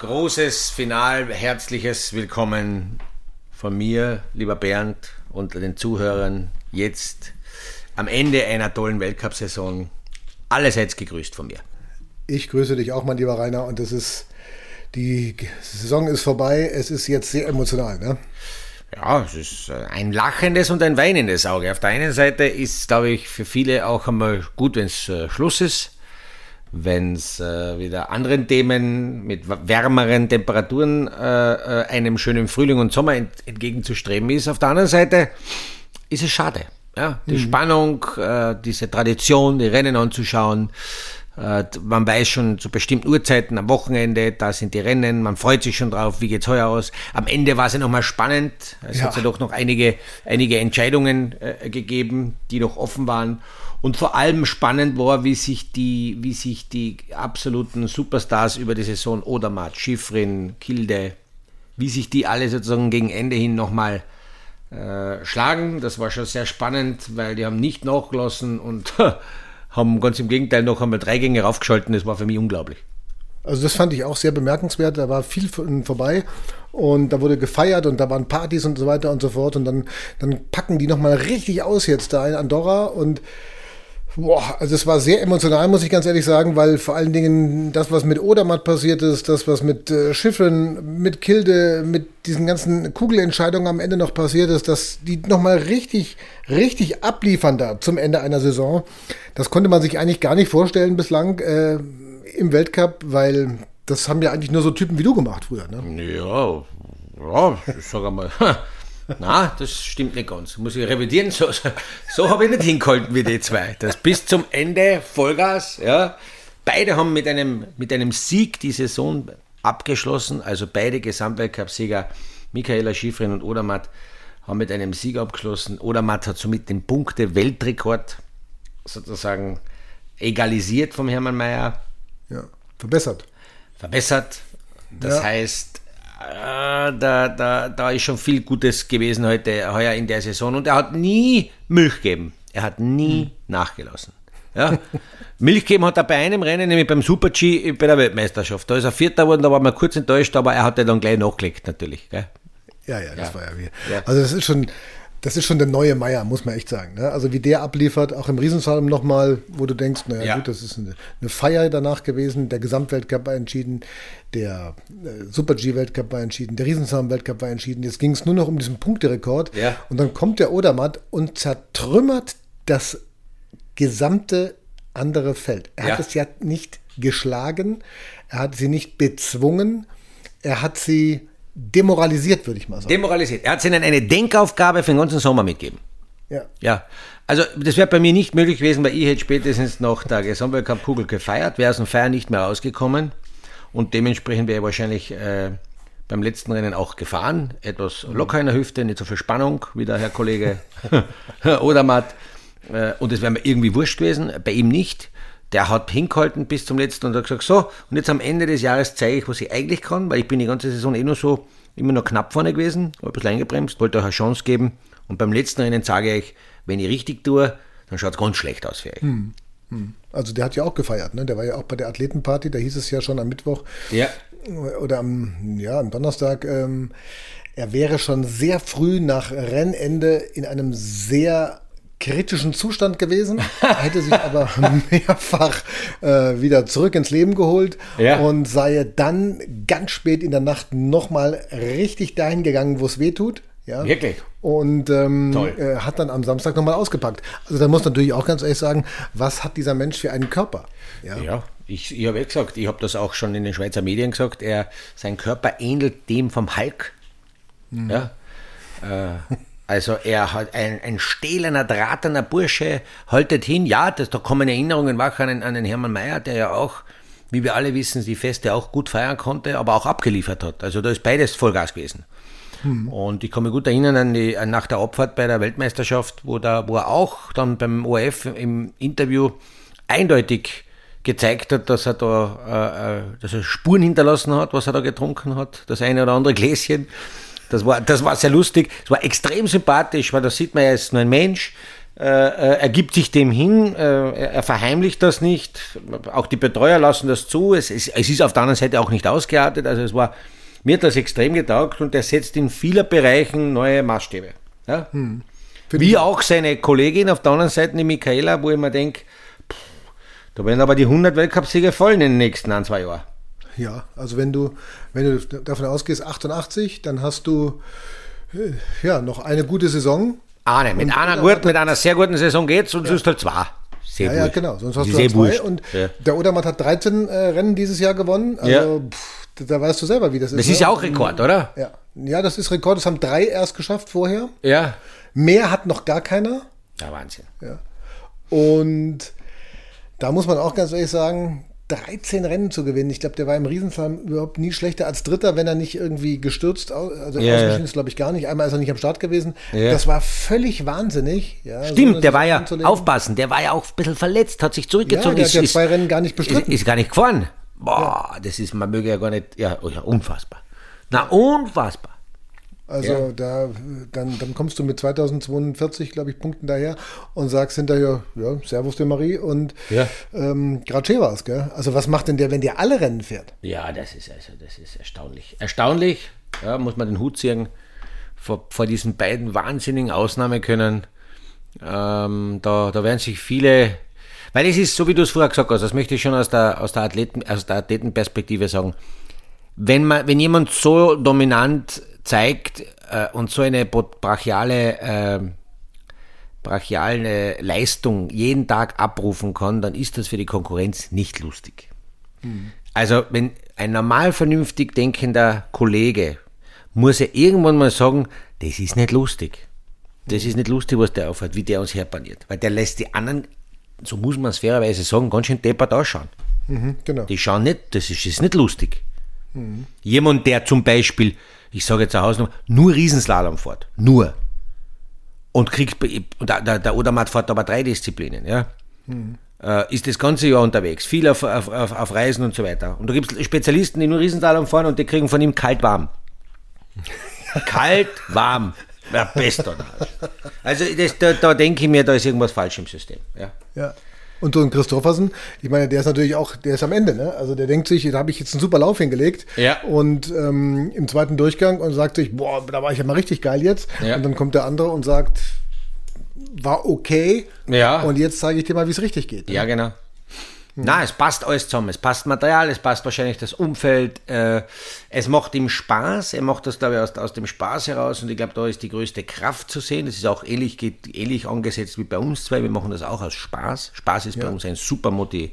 großes Final, herzliches Willkommen von mir, lieber Bernd, und den Zuhörern jetzt am Ende einer tollen Weltcup-Saison. Allerseits gegrüßt von mir. Ich grüße dich auch, mein lieber Rainer, und es ist die Saison ist vorbei, es ist jetzt sehr emotional, ne? Ja, es ist äh, ein lachendes und ein weinendes Auge. Auf der einen Seite ist, glaube ich, für viele auch einmal gut, wenn es äh, Schluss ist wenn es äh, wieder anderen Themen mit wärmeren Temperaturen äh, äh, einem schönen Frühling und Sommer ent entgegenzustreben ist. Auf der anderen Seite ist es schade. Ja? Die mhm. Spannung, äh, diese Tradition, die Rennen anzuschauen. Äh, man weiß schon zu bestimmten Uhrzeiten am Wochenende, da sind die Rennen, man freut sich schon drauf, wie geht's heuer aus. Am Ende war es ja nochmal spannend. Es ja. hat ja doch noch einige, einige Entscheidungen äh, gegeben, die noch offen waren. Und vor allem spannend war, wie sich die, wie sich die absoluten Superstars über die Saison Odermatt, Schifrin, Kilde, wie sich die alle sozusagen gegen Ende hin nochmal äh, schlagen. Das war schon sehr spannend, weil die haben nicht nachgelassen und haben ganz im Gegenteil noch einmal drei Gänge raufgeschalten. Das war für mich unglaublich. Also das fand ich auch sehr bemerkenswert. Da war viel vorbei und da wurde gefeiert und da waren Partys und so weiter und so fort. Und dann, dann packen die nochmal richtig aus jetzt da in Andorra und Boah, also es war sehr emotional, muss ich ganz ehrlich sagen, weil vor allen Dingen das, was mit Odermatt passiert ist, das, was mit äh, Schiffen, mit Kilde, mit diesen ganzen Kugelentscheidungen am Ende noch passiert ist, dass die nochmal richtig, richtig abliefern da zum Ende einer Saison. Das konnte man sich eigentlich gar nicht vorstellen bislang äh, im Weltcup, weil das haben ja eigentlich nur so Typen wie du gemacht früher. Ne? Ja, ja, ich sag mal. Na, das stimmt nicht ganz. Muss ich revidieren. So, so, so habe ich nicht hingehalten wie die zwei. Das bis zum Ende Vollgas. Ja. Beide haben mit einem, mit einem Sieg die Saison abgeschlossen. Also beide Gesamtweltcup-Sieger, Michaela Schifrin und Odermatt, haben mit einem Sieg abgeschlossen. Odermatt hat somit den Punkte-Weltrekord sozusagen egalisiert vom Hermann Mayer. Ja, verbessert. Verbessert. Das ja. heißt, da, da, da ist schon viel Gutes gewesen heute, heuer in der Saison. Und er hat nie Milch gegeben. Er hat nie hm. nachgelassen. Ja? Milch gegeben hat er bei einem Rennen, nämlich beim Super G bei der Weltmeisterschaft. Da ist er Vierter geworden, da war man kurz enttäuscht, aber er hat ja dann gleich nachgelegt, natürlich. Gell? Ja, ja, das ja. war ja wie. Ja. Also, das ist schon, das ist schon der neue Meier, muss man echt sagen. Ne? Also wie der abliefert, auch im Riesensalm nochmal, wo du denkst, naja ja. gut, das ist eine, eine, Feier danach gewesen. Der Gesamtweltcup war entschieden, der äh, Super-G-Weltcup war entschieden, der Riesensalm-Weltcup war entschieden. Jetzt ging es nur noch um diesen Punkterekord. Ja. Und dann kommt der Odermatt und zertrümmert das gesamte andere Feld. Er ja. hat es ja nicht geschlagen, er hat sie nicht bezwungen, er hat sie demoralisiert, würde ich mal sagen. Demoralisiert. Er hat ihnen eine Denkaufgabe für den ganzen Sommer mitgegeben. Ja. Ja. Also, das wäre bei mir nicht möglich gewesen, weil ich hätte spätestens nach der Gesamtweltcup-Kugel gefeiert, wäre aus dem Feier nicht mehr rausgekommen und dementsprechend wäre ich wahrscheinlich äh, beim letzten Rennen auch gefahren. Etwas locker in der Hüfte, nicht so viel Spannung wie der Herr Kollege Odermatt. Äh, und es wäre mir irgendwie wurscht gewesen, bei ihm nicht der hat hingehalten bis zum letzten und hat gesagt, so, und jetzt am Ende des Jahres zeige ich, was ich eigentlich kann, weil ich bin die ganze Saison eh nur so, immer noch knapp vorne gewesen, habe ein bisschen eingebremst, wollte euch eine Chance geben und beim letzten Rennen sage ich, wenn ich richtig tue, dann schaut es ganz schlecht aus für euch. Hm. Hm. Also der hat ja auch gefeiert, ne? Der war ja auch bei der Athletenparty, da hieß es ja schon am Mittwoch ja. oder am, ja, am Donnerstag, ähm, er wäre schon sehr früh nach Rennende in einem sehr kritischen Zustand gewesen, hätte sich aber mehrfach äh, wieder zurück ins Leben geholt ja. und sei dann ganz spät in der Nacht nochmal richtig dahin gegangen, wo es weh tut. Ja? Wirklich? Und ähm, äh, hat dann am Samstag nochmal ausgepackt. Also da muss natürlich auch ganz ehrlich sagen, was hat dieser Mensch für einen Körper? Ja, ja ich, ich habe ja gesagt, ich habe das auch schon in den Schweizer Medien gesagt, er, sein Körper ähnelt dem vom Hulk. Mhm. Ja. Äh, also er hat ein, ein stählerner, drahterner Bursche, haltet hin. Ja, das, da kommen Erinnerungen wach an, an den Hermann Mayer, der ja auch, wie wir alle wissen, die Feste auch gut feiern konnte, aber auch abgeliefert hat. Also da ist beides Vollgas gewesen. Hm. Und ich kann mich gut erinnern an die, an nach der Abfahrt bei der Weltmeisterschaft, wo, da, wo er auch dann beim ORF im Interview eindeutig gezeigt hat, dass er da äh, äh, dass er Spuren hinterlassen hat, was er da getrunken hat, das eine oder andere Gläschen. Das war, das war sehr lustig. Es war extrem sympathisch, weil da sieht man, er ist nur ein Mensch. äh, er gibt sich dem hin, äh, er verheimlicht das nicht, auch die Betreuer lassen das zu, es, es, es ist auf der anderen Seite auch nicht ausgeartet, also es war, mir hat das extrem getaugt und er setzt in vielen Bereichen neue Maßstäbe. Ja? Hm. Wie auch seine Kollegin auf der anderen Seite, die Michaela, wo ich mir denke, da werden aber die 100 Weltcupsiege fallen in den nächsten ein, zwei Jahren. Ja, also wenn du, wenn du davon ausgehst, 88, dann hast du äh, ja noch eine gute Saison. Eine, mit, einer, gut, mit einer sehr guten Saison geht's und ja. sonst halt zwei. Sehr ja, ja, genau. Sonst hast du halt zwei. Und ja. der Odermatt hat 13 äh, Rennen dieses Jahr gewonnen. Also ja. pff, da weißt du selber, wie das ist. Das ist ja ne? auch Rekord, oder? Ja. ja, das ist Rekord. Das haben drei erst geschafft vorher. Ja. Mehr hat noch gar keiner. Ja, Wahnsinn. Ja. Und da muss man auch ganz ehrlich sagen, 13 Rennen zu gewinnen. Ich glaube, der war im Riesenslalom überhaupt nie schlechter als Dritter, wenn er nicht irgendwie gestürzt, also yeah, ausgeschieden ist, glaube ich, gar nicht. Einmal ist er nicht am Start gewesen. Yeah. Das war völlig wahnsinnig. Ja, Stimmt, so der war ja, aufpassen, der war ja auch ein bisschen verletzt, hat sich zurückgezogen. Ja, der hat ja zwei Rennen gar nicht bestritten. Ist, ist gar nicht gefahren. Boah, ja. das ist, man möge ja gar nicht, ja, unfassbar. Na, unfassbar. Also ja. da, dann, dann kommst du mit 2042, glaube ich, Punkten daher und sagst hinterher, ja, Servus der Marie und ja. ähm, gerade war's, gell? Also was macht denn der, wenn der alle Rennen fährt? Ja, das ist also, das ist erstaunlich. Erstaunlich, ja, muss man den Hut ziehen vor, vor diesen beiden wahnsinnigen Ausnahmekönnen. Ähm, da, da werden sich viele, weil es ist, so wie du es vorher gesagt hast, das möchte ich schon aus der, aus der, Athleten, aus der Athletenperspektive sagen. Wenn, man, wenn jemand so dominant zeigt äh, und so eine brachiale, äh, brachiale Leistung jeden Tag abrufen kann, dann ist das für die Konkurrenz nicht lustig. Mhm. Also wenn ein normal vernünftig denkender Kollege muss ja irgendwann mal sagen, das ist nicht lustig. Das ist nicht lustig, was der aufhört, wie der uns herpaniert. Weil der lässt die anderen, so muss man es fairerweise sagen, ganz schön deppert ausschauen. Mhm, genau. Die schauen nicht, das ist, ist nicht lustig. Mhm. Jemand, der zum Beispiel ich sage jetzt zu Hause noch, nur Riesenslalom fährt. Nur. Und kriegt, und der, der Odermatt fährt aber drei Disziplinen, ja. Mhm. Äh, ist das ganze Jahr unterwegs, viel auf, auf, auf, auf Reisen und so weiter. Und da gibt es Spezialisten, die nur Riesenslalom fahren und die kriegen von ihm kalt warm. kalt warm. Ja, best oder Also das, da, da denke ich mir, da ist irgendwas falsch im System. Ja. ja. Und so ein Christoffersen, ich meine, der ist natürlich auch, der ist am Ende, ne? Also der denkt sich, da habe ich jetzt einen super Lauf hingelegt. Ja. Und ähm, im zweiten Durchgang und sagt sich, boah, da war ich ja mal richtig geil jetzt. Ja. Und dann kommt der andere und sagt, war okay. Ja. Und jetzt zeige ich dir mal, wie es richtig geht. Ne? Ja, genau. Na, es passt alles zusammen. Es passt Material, es passt wahrscheinlich das Umfeld. Äh, es macht ihm Spaß. Er macht das, glaube ich, aus, aus dem Spaß heraus. Und ich glaube, da ist die größte Kraft zu sehen. Das ist auch ähnlich, geht, ähnlich angesetzt wie bei uns zwei. Wir machen das auch aus Spaß. Spaß ist ja. bei uns ein super Motiv,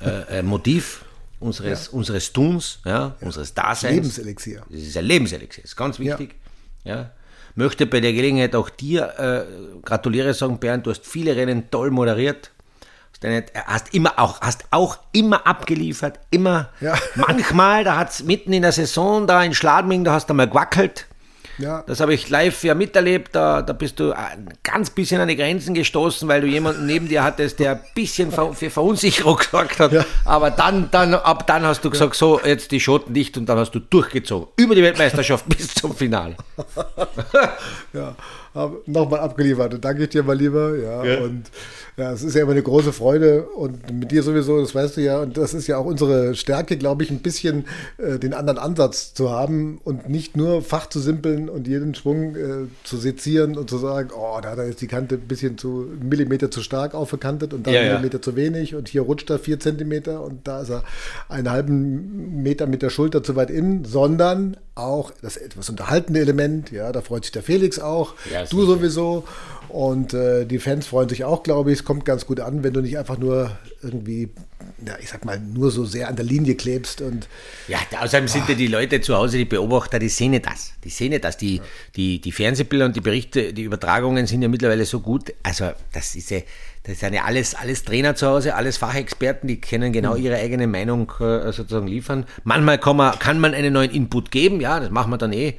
äh, äh, Motiv unseres, ja. unseres Tuns, ja, ja, unseres Daseins. Lebenselixier. Das ist ein Lebenselixier. Das ist ganz wichtig. ja. Möchte bei der Gelegenheit auch dir äh, gratuliere sagen, Bernd, du hast viele Rennen toll moderiert hast immer auch, hast auch immer abgeliefert, immer. Ja. Manchmal, da hat es mitten in der Saison da in Schladming, da hast du mal gewackelt. Ja. Das habe ich live ja miterlebt. Da, da bist du ein ganz bisschen an die Grenzen gestoßen, weil du jemanden neben dir hattest, der ein bisschen für Verunsicherung gesorgt hat. Ja. Aber dann, dann, ab dann hast du gesagt, so, jetzt die Schoten dicht und dann hast du durchgezogen. Über die Weltmeisterschaft bis zum Finale. ja, nochmal abgeliefert. Und danke ich dir mal lieber. Ja, ja. und ja, es ist ja immer eine große Freude und mit dir sowieso, das weißt du ja, und das ist ja auch unsere Stärke, glaube ich, ein bisschen äh, den anderen Ansatz zu haben und nicht nur Fach zu simpeln und jeden Schwung äh, zu sezieren und zu sagen, oh, da hat er jetzt die Kante ein bisschen zu Millimeter zu stark aufgekantet und da ja, einen Millimeter ja. zu wenig und hier rutscht er vier Zentimeter und da ist er einen halben Meter mit der Schulter zu weit innen, sondern auch das etwas unterhaltende Element, ja, da freut sich der Felix auch, ja, du sowieso. Und äh, die Fans freuen sich auch, glaube ich. Es kommt ganz gut an, wenn du nicht einfach nur irgendwie, ja, ich sag mal, nur so sehr an der Linie klebst. Und, ja, außerdem sind ja die Leute zu Hause, die Beobachter, die sehen das. Die sehen das. Die, die, die Fernsehbilder und die Berichte, die Übertragungen sind ja mittlerweile so gut. Also, das ist ja. Das sind ja alles, alles Trainer zu Hause, alles Fachexperten, die können genau mhm. ihre eigene Meinung äh, sozusagen liefern. Manchmal kann man, kann man einen neuen Input geben, ja, das machen wir dann eh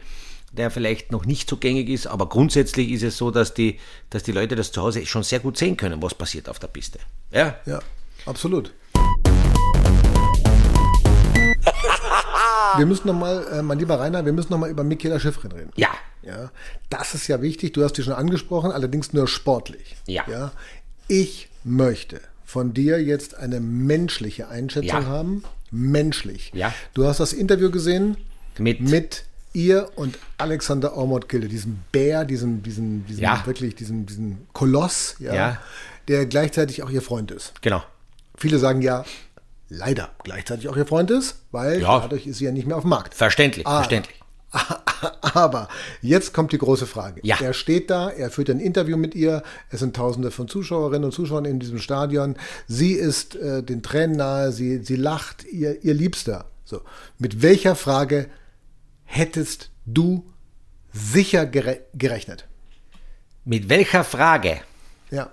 der vielleicht noch nicht so gängig ist, aber grundsätzlich ist es so, dass die, dass die Leute das zu Hause schon sehr gut sehen können, was passiert auf der Piste. Ja, ja absolut. wir müssen noch mal, äh, mein lieber Rainer, wir müssen noch mal über Michaela Schiffrin reden. Ja, Ja, das ist ja wichtig. Du hast die schon angesprochen, allerdings nur sportlich. Ja. ja. Ich möchte von dir jetzt eine menschliche Einschätzung Ja. haben. Menschlich. Ja. Du hast das Interview gesehen Mit- mit ihr und Alexander Ormod-Gille, diesem Bär, diesem, diesem, diesem Ja. wirklich, diesem, diesem Koloss, ja, Ja. der gleichzeitig auch ihr Freund ist. Genau. Viele sagen ja, leider gleichzeitig auch ihr Freund ist, weil Ja. dadurch ist sie ja nicht mehr auf dem Markt. Verständlich, Aber- verständlich. Aber jetzt kommt die große Frage. Ja. Er steht da, er führt ein Interview mit ihr. Es sind Tausende von Zuschauerinnen und Zuschauern in diesem Stadion. Sie ist äh, den Tränen nahe, sie, sie lacht, ihr, ihr Liebster. So. Mit welcher Frage hättest du sicher gere gerechnet? Mit welcher Frage? Ja.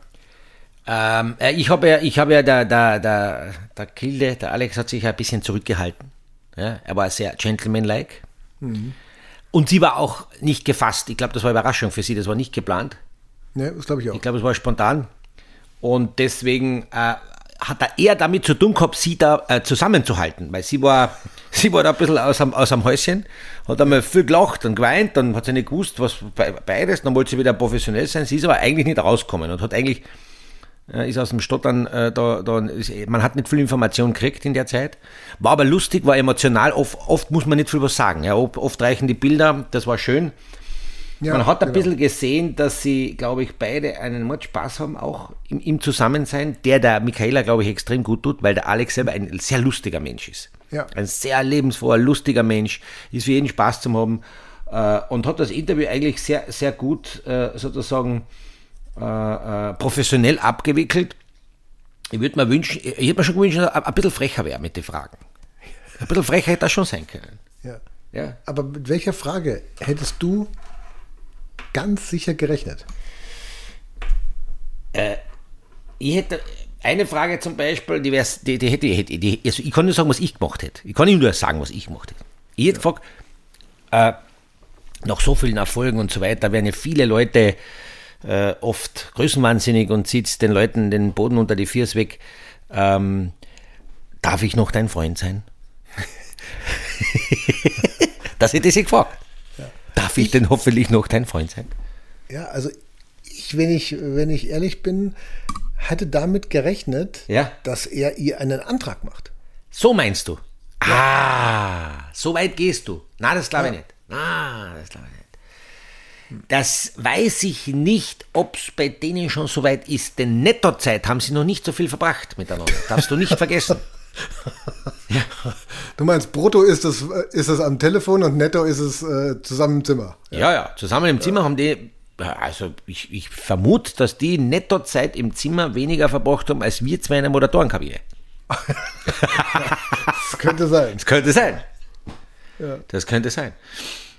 Ähm, äh, ich habe ja, ich habe ja, der, der, der, der Kilde, der Alex hat sich ein bisschen zurückgehalten. Ja, er war sehr gentlemanlike. Und sie war auch nicht gefasst. Ich glaube, das war Überraschung für sie, das war nicht geplant. Ne, das glaube ich auch. Ich glaube, es war spontan. Und deswegen äh, hat er eher damit zu tun gehabt, sie da äh, zusammenzuhalten, weil sie war, sie war da ein bisschen aus am, aus am Häuschen, hat einmal viel gelacht und geweint, dann hat sie nicht gewusst, was be- beides, dann wollte sie wieder professionell sein, sie ist aber eigentlich nicht rausgekommen und hat eigentlich, äh, ist aus dem Stottern, äh, da, da, ist, man hat nicht viel Information gekriegt in der Zeit, war aber lustig, war emotional, oft, oft muss man nicht viel was sagen, ja, oft, reichen die Bilder, das war schön, Ja, man hat ein genau. bisschen gesehen, dass sie, glaube ich, beide einen Mord Spaß haben, auch im, im Zusammensein, der der Michaela, glaube ich, extrem gut tut, weil der Alex selber ein sehr lustiger Mensch ist. Ja. Ein sehr lebensfroher, lustiger Mensch, ist für jeden Spaß zu haben äh, und hat das Interview eigentlich sehr, sehr gut äh, sozusagen äh, äh, professionell abgewickelt. Ich würde mir wünschen, ich hätte mir schon gewünscht, dass er ein bisschen frecher wäre mit den Fragen. Ein bisschen frecher hätte das schon sein können. Ja. Ja. Aber mit welcher Frage hättest du ganz sicher gerechnet? Ich hätte eine Frage zum Beispiel, die, wär's, die, die hätte, hätte die, also ich kann nur sagen, was ich gemacht hätte. Ich kann Ihnen nur sagen, was ich gemacht hätte. Ich hätte gefragt, äh, nach so vielen Erfolgen und so weiter werden ja viele Leute äh, oft größenwahnsinnig und zieht den Leuten den Boden unter die Füße weg. Ähm, darf ich noch dein Freund sein? das hätte sie gefragt. Darf ich denn hoffentlich noch dein Freund sein? Ja, also ich, wenn ich, wenn ich ehrlich bin, hatte damit gerechnet, Ja. dass er ihr einen Antrag macht. So meinst du? Ah, so weit gehst du. Na, das glaube ich nicht. Ah, das glaube ich nicht. Das weiß ich nicht, ob es bei denen schon so weit ist, denn Nettozeit haben sie noch nicht so viel verbracht miteinander. Darfst du nicht vergessen. Du meinst, brutto ist es, ist es am Telefon und netto ist es äh, zusammen im Zimmer. Ja, ja, zusammen im Zimmer haben die, ja, also ich, ich vermute, dass die Nettozeit im Zimmer weniger verbracht haben, als wir zwei in der Moderatorenkabine. Das könnte sein. Das könnte sein. Ja. Das könnte sein.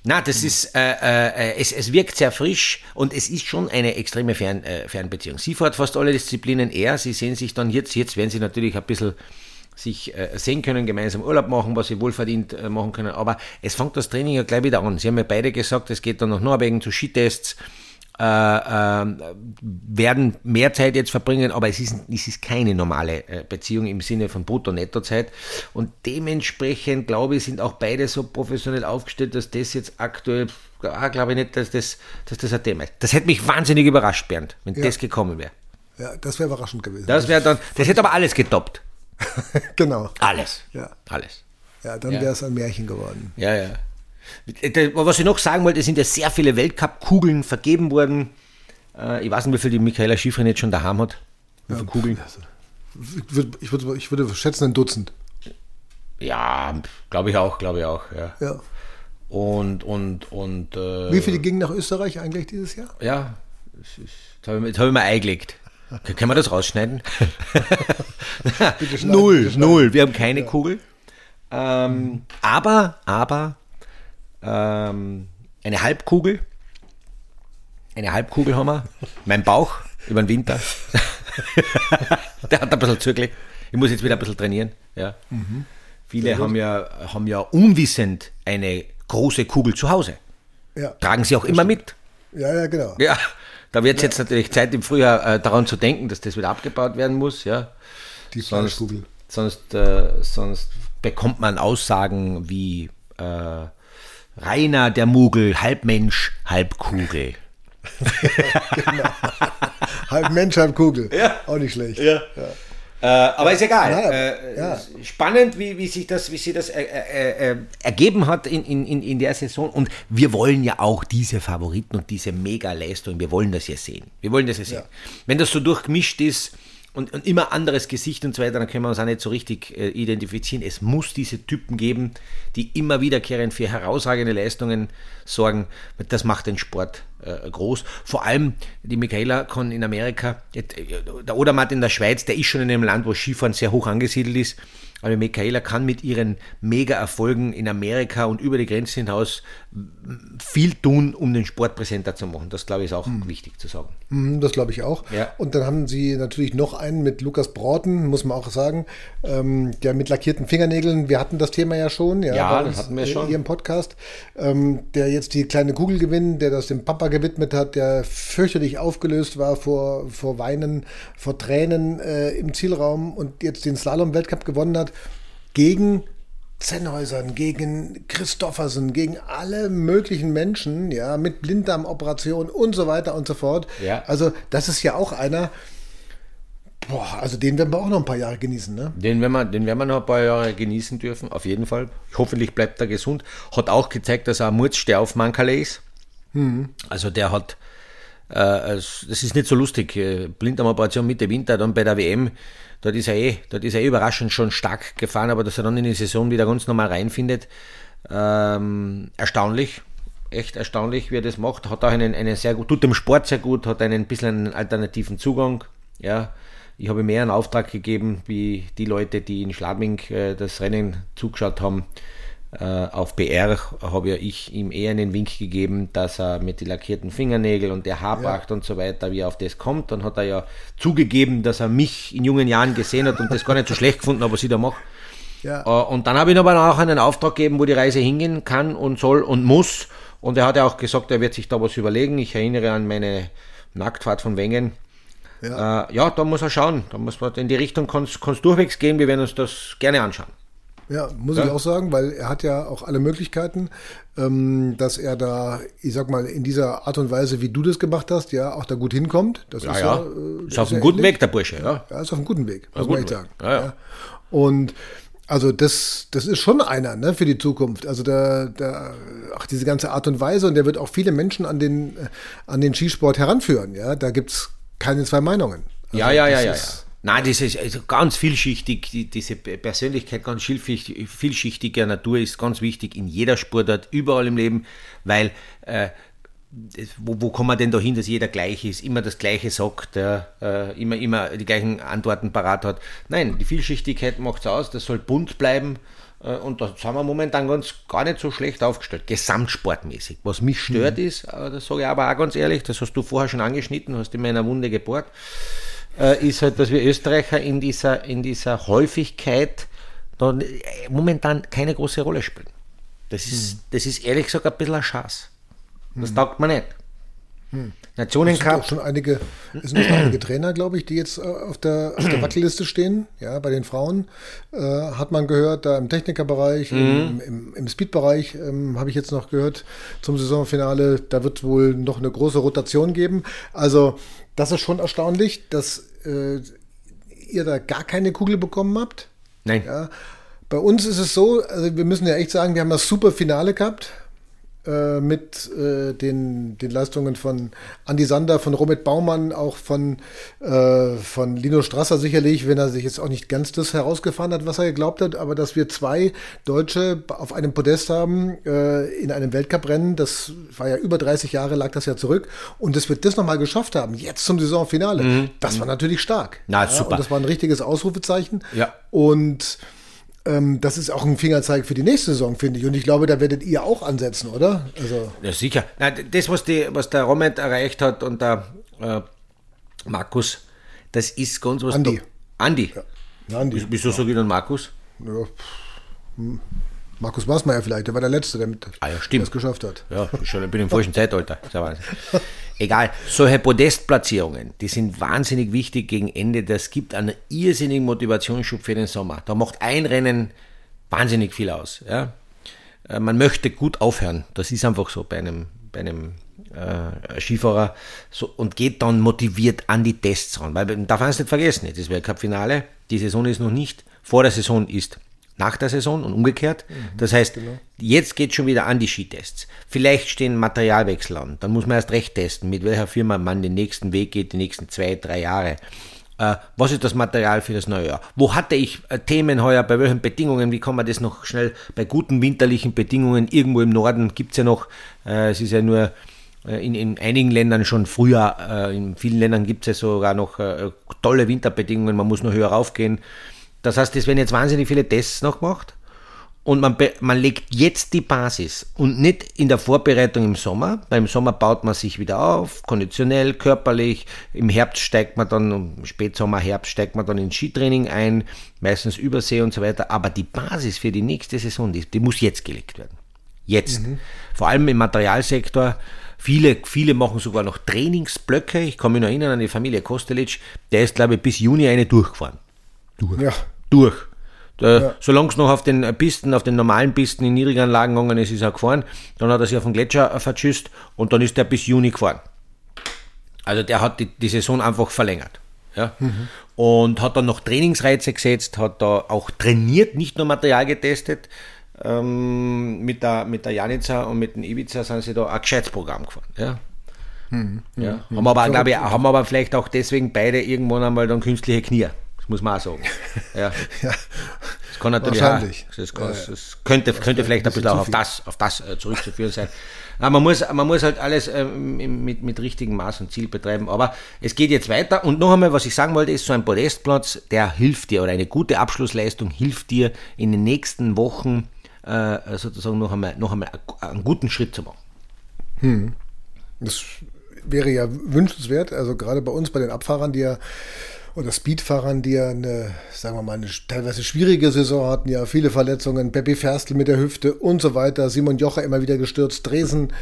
Na, das ist, äh, äh, es, es wirkt sehr frisch und es ist schon eine extreme Fern, äh, Fernbeziehung. Sie fährt fast alle Disziplinen er, sie sehen sich dann jetzt, jetzt werden sie natürlich ein bisschen sich äh, sehen können, gemeinsam Urlaub machen, was sie wohlverdient äh, machen können, aber es fängt das Training ja gleich wieder an. Sie haben ja beide gesagt, es geht dann nach Norwegen zu Skitests, äh, äh, werden mehr Zeit jetzt verbringen, aber es ist, es ist keine normale äh, Beziehung im Sinne von Brutto-Netto-Zeit. Und dementsprechend, glaube ich, sind auch beide so professionell aufgestellt, dass das jetzt aktuell, ah, glaube ich nicht, dass das, dass das ein Thema ist. Das hätte mich wahnsinnig überrascht, Bernd, wenn Ja. das gekommen wäre. Ja, das wäre überraschend gewesen. Das wäre dann, das hätte aber alles getoppt. genau. Alles. Ja. Alles. Ja, dann Ja. wäre es ein Märchen geworden. Ja, ja. Was ich noch sagen wollte, es sind ja sehr viele Weltcup-Kugeln vergeben worden. Äh, Ich weiß nicht, wie viel die Michaela Schifrin jetzt schon daheim hat. Wie viele Kugeln? Ich würde, ich würde, ich würde schätzen, ein Dutzend. Ja, glaube ich auch, glaube ich auch. Ja. Ja. Und, und, und. Äh, Wie viele gingen nach Österreich eigentlich dieses Jahr? Ja, ist, jetzt habe ich, hab ich mir eingelegt. Können wir das rausschneiden? schneiden, null, null. Wir haben keine Kugel. Ähm, aber, aber ähm, eine Halbkugel. Eine Halbkugel haben wir. Mein Bauch über den Winter. Der hat ein bisschen zurückgelegt. Ich muss jetzt wieder ein bisschen trainieren. Ja. Viele haben ja, haben ja unwissend eine große Kugel zu Hause. Ja. Tragen sie auch immer mit. Ja, ja, genau. Ja, da wird es jetzt natürlich Zeit im Frühjahr äh, daran zu denken, dass das wieder abgebaut werden muss. Ja. Die Sonst, Fleischkugel. sonst, äh, sonst bekommt man Aussagen wie, äh, Rainer der Mugel, halb Mensch, halb Kugel. genau. halb Mensch, halb Kugel. Ja. Auch nicht schlecht. Ja. ja. Äh, aber ist egal. Naja, äh, ja. Spannend, wie, wie sich das, wie sich das äh, äh, äh, ergeben hat in, in, in der Saison. Und wir wollen ja auch diese Favoriten und diese Mega-Leistung, wir wollen das ja sehen. Wir wollen das ja sehen. Ja. Wenn das so durchgemischt ist, und, und, immer anderes Gesicht und so weiter, dann können wir uns auch nicht so richtig äh, identifizieren. Es muss diese Typen geben, die immer wiederkehrend für herausragende Leistungen sorgen. Das macht den Sport äh, groß. Vor allem die Michaela kann in Amerika, äh, der Odermatt in der Schweiz, der ist schon in einem Land, wo Skifahren sehr hoch angesiedelt ist. Aber Michaela kann mit ihren Mega-Erfolgen in Amerika und über die Grenze hinaus viel tun, um den Sport präsenter zu machen. Das, glaube ich, ist auch mhm. wichtig zu sagen. Mhm, das glaube ich auch. Ja. Und dann haben sie natürlich noch einen mit Lukas Broughton, muss man auch sagen, ähm, der mit lackierten Fingernägeln. Wir hatten das Thema ja schon. Ja, ja das hatten wir schon. Hier im Podcast. Ähm, der jetzt die kleine Kugel gewinnt, der das dem Papa gewidmet hat, der fürchterlich aufgelöst war vor, vor Weinen, vor Tränen äh, im Zielraum und jetzt den Slalom-Weltcup gewonnen hat gegen Zennhäusern, gegen Christoffersen, gegen alle möglichen Menschen, ja, mit Blinddarmoperation und so weiter und so fort. Ja. Also, das ist ja auch einer, boah, also den werden wir auch noch ein paar Jahre genießen, ne? Den werden wir, den werden wir noch ein paar Jahre genießen dürfen, auf jeden Fall. Hoffentlich bleibt er gesund. Hat auch gezeigt, dass er ein Murzstär auf Mankale ist. Mhm. Also, der hat, äh, das ist nicht so lustig, äh, Blinddarmoperation Mitte Winter, dann bei der WM Dort ist er eh, dort ist er eh überraschend schon stark gefahren, aber dass er dann in die Saison wieder ganz normal reinfindet, ähm, erstaunlich. Echt erstaunlich, wie er das macht. Hat auch einen, einen sehr gut, tut dem Sport sehr gut, hat einen bisschen einen alternativen Zugang. Ja, ich habe mehr einen Auftrag gegeben, wie die Leute, die in Schladming äh, das Rennen zugeschaut haben. Äh, auf BR habe ja ich ihm eher einen Wink gegeben, dass er mit den lackierten Fingernägeln und der Haarpracht ja. und so weiter, wie er auf das kommt. Dann hat er ja zugegeben, dass er mich in jungen Jahren gesehen hat und das gar nicht so schlecht gefunden, aber sie da macht. Ja. Äh, und dann habe ich ihm aber auch einen Auftrag gegeben, wo die Reise hingehen kann und soll und muss. Und er hat ja auch gesagt, er wird sich da was überlegen. Ich erinnere an meine Nacktfahrt von Wengen. Ja, äh, ja da muss er schauen. Da muss man in die Richtung kann es durchwegs gehen. Wir werden uns das gerne anschauen. Ja, muss ja. ich auch sagen, weil er hat ja auch alle Möglichkeiten, ähm, dass er da, ich sag mal, in dieser Art und Weise, wie du das gemacht hast, ja, auch da gut hinkommt. Das ja, ist ja. ja äh, ist auf einem guten Weg, der Bursche, ja. Ja, ist auf einem guten Weg, muss man echt sagen. Ja, ja. Und also das, das ist schon einer ne, für die Zukunft. Also da, da, ach, diese ganze Art und Weise und der wird auch viele Menschen an den, an den Skisport heranführen. Ja, da gibt es keine zwei Meinungen. Also ja, ja, ja, ja, ja. Nein, das ist also ganz vielschichtig, die, diese Persönlichkeit ganz vielschichtiger Natur ist ganz wichtig in jeder Sportart, überall im Leben, weil äh, wo, wo kommen wir denn da hin, dass jeder gleich ist, immer das Gleiche sagt, ja, äh, immer, immer die gleichen Antworten parat hat. Nein, die Vielschichtigkeit macht es aus, das soll bunt bleiben äh, und da sind wir momentan ganz gar nicht so schlecht aufgestellt, gesamtsportmäßig. Was mich stört mhm. ist, äh, das sage ich aber auch ganz ehrlich, das hast du vorher schon angeschnitten, hast in meiner Wunde gebohrt, äh, ist halt, dass wir Österreicher in dieser, in dieser Häufigkeit da momentan keine große Rolle spielen. Das ist, hm. das ist ehrlich gesagt ein bisschen ein Schatz. Das hm. taugt man nicht. Hm. Nationencup. Es sind schon einige, es sind schon einige Trainer, glaube ich, die jetzt äh, auf der, auf der Wackelliste stehen. Ja, bei den Frauen äh, hat man gehört, da im Technikerbereich, mhm. im, im, im Speedbereich ähm, habe ich jetzt noch gehört zum Saisonfinale. Da wird wohl noch eine große Rotation geben. Also das ist schon erstaunlich, dass äh, ihr da gar keine Kugel bekommen habt. Nein. Ja. Bei uns ist es so, also wir müssen ja echt sagen, wir haben das super Finale gehabt äh, mit äh, den, den Leistungen von Andi Sander, von Robert Baumann, auch von, äh, von Lino Strasser sicherlich, wenn er sich jetzt auch nicht ganz das herausgefahren hat, was er geglaubt hat, aber dass wir zwei Deutsche auf einem Podest haben äh, in einem Weltcuprennen, das war ja über 30 Jahre, lag das ja zurück und dass wir das nochmal geschafft haben, jetzt zum Saisonfinale, mhm. das war natürlich stark. Na, super. Und das war ein richtiges Ausrufezeichen. Ja. Und ähm, das ist auch ein Fingerzeig für die nächste Saison, finde ich. Und ich glaube, da werdet ihr auch ansetzen, oder? Also ja, sicher. Na, das, was, die, was der Romet erreicht hat und der äh, Markus, das ist ganz was. Andi. Andi. Ja. Andi. Wieso ja. sage ich dann Markus? Ja. Hm. Markus Maßmeier vielleicht, der war der Letzte, der ah, ja, das geschafft hat. Ja, schon, ich bin im falschen Zeitalter. Egal, solche Podestplatzierungen, die sind wahnsinnig wichtig gegen Ende. Das gibt einen irrsinnigen Motivationsschub für den Sommer. Da macht ein Rennen wahnsinnig viel aus. Ja? äh, man möchte gut aufhören. Das ist einfach so bei einem, bei einem äh, Skifahrer so, und geht dann motiviert an die Tests ran. Weil darf man es nicht vergessen, das Weltcup-Finale, die Saison ist noch nicht, vor der Saison ist nach der Saison und umgekehrt. Mhm, das heißt, genau. jetzt geht schon wieder an die Skitests. Vielleicht stehen Materialwechsel an. Dann muss man erst recht testen, mit welcher Firma man den nächsten Weg geht, die nächsten zwei, drei Jahre. Äh, was ist das Material für das neue Jahr? Wo hatte ich äh, Themen heuer, bei welchen Bedingungen? Wie kann man das noch schnell bei guten winterlichen Bedingungen? Irgendwo im Norden gibt es ja noch, äh, es ist ja nur äh, in, in einigen Ländern schon früher, äh, in vielen Ländern gibt es ja sogar noch äh, tolle Winterbedingungen, man muss nur höher raufgehen. Das heißt, es werden jetzt wahnsinnig viele Tests noch gemacht und man, man legt jetzt die Basis und nicht in der Vorbereitung im Sommer. Beim Sommer baut man sich wieder auf, konditionell, körperlich. Im Herbst steigt man dann, im Spätsommer, Herbst steigt man dann ins Skitraining ein, meistens Übersee und so weiter. Aber die Basis für die nächste Saison, die, die muss jetzt gelegt werden. Jetzt. Mhm. Vor allem im Materialsektor. Viele, viele machen sogar noch Trainingsblöcke. Ich kann mich noch erinnern an die Familie Kostelic. Der ist, glaube ich, bis Juni eine durchgefahren. Durch. Ja. Durch. Da, ja. Solange es noch auf den Pisten, auf den normalen Pisten in niedrigen Anlagen gegangen ist, ist er gefahren. Dann hat er sich auf den Gletscher verschüsst und dann ist er bis Juni gefahren. Also der hat die, die Saison einfach verlängert. Ja? Mhm. Und hat dann noch Trainingsreize gesetzt, hat da auch trainiert, nicht nur Material getestet. Ähm, mit, der, mit der Janica und mit dem Ibiza sind sie da ein gescheites Programm gefahren. Ja? Mhm. Ja. Mhm. Haben, aber, glaube ich, haben aber vielleicht auch deswegen beide irgendwann einmal dann künstliche Knie. Das muss man auch sagen. Ja. ja. Das kann natürlich Wahrscheinlich. Auch, das, kann, ja, das könnte, könnte vielleicht ein bisschen auch auf das, auf das äh, zurückzuführen sein. Aber man, muss, man muss halt alles ähm, mit, mit richtigem Maß und Ziel betreiben. Aber es geht jetzt weiter. Und noch einmal, was ich sagen wollte, ist so ein Podestplatz, der hilft dir oder eine gute Abschlussleistung hilft dir in den nächsten Wochen äh, sozusagen noch einmal, noch einmal einen guten Schritt zu machen. Hm. Das wäre ja wünschenswert. Also gerade bei uns, bei den Abfahrern, die ja oder Speedfahrern, die ja eine, sagen wir mal, eine teilweise schwierige Saison hatten, ja viele Verletzungen, Beppi Ferstl mit der Hüfte und so weiter, Simon Jocher immer wieder gestürzt, Dresen,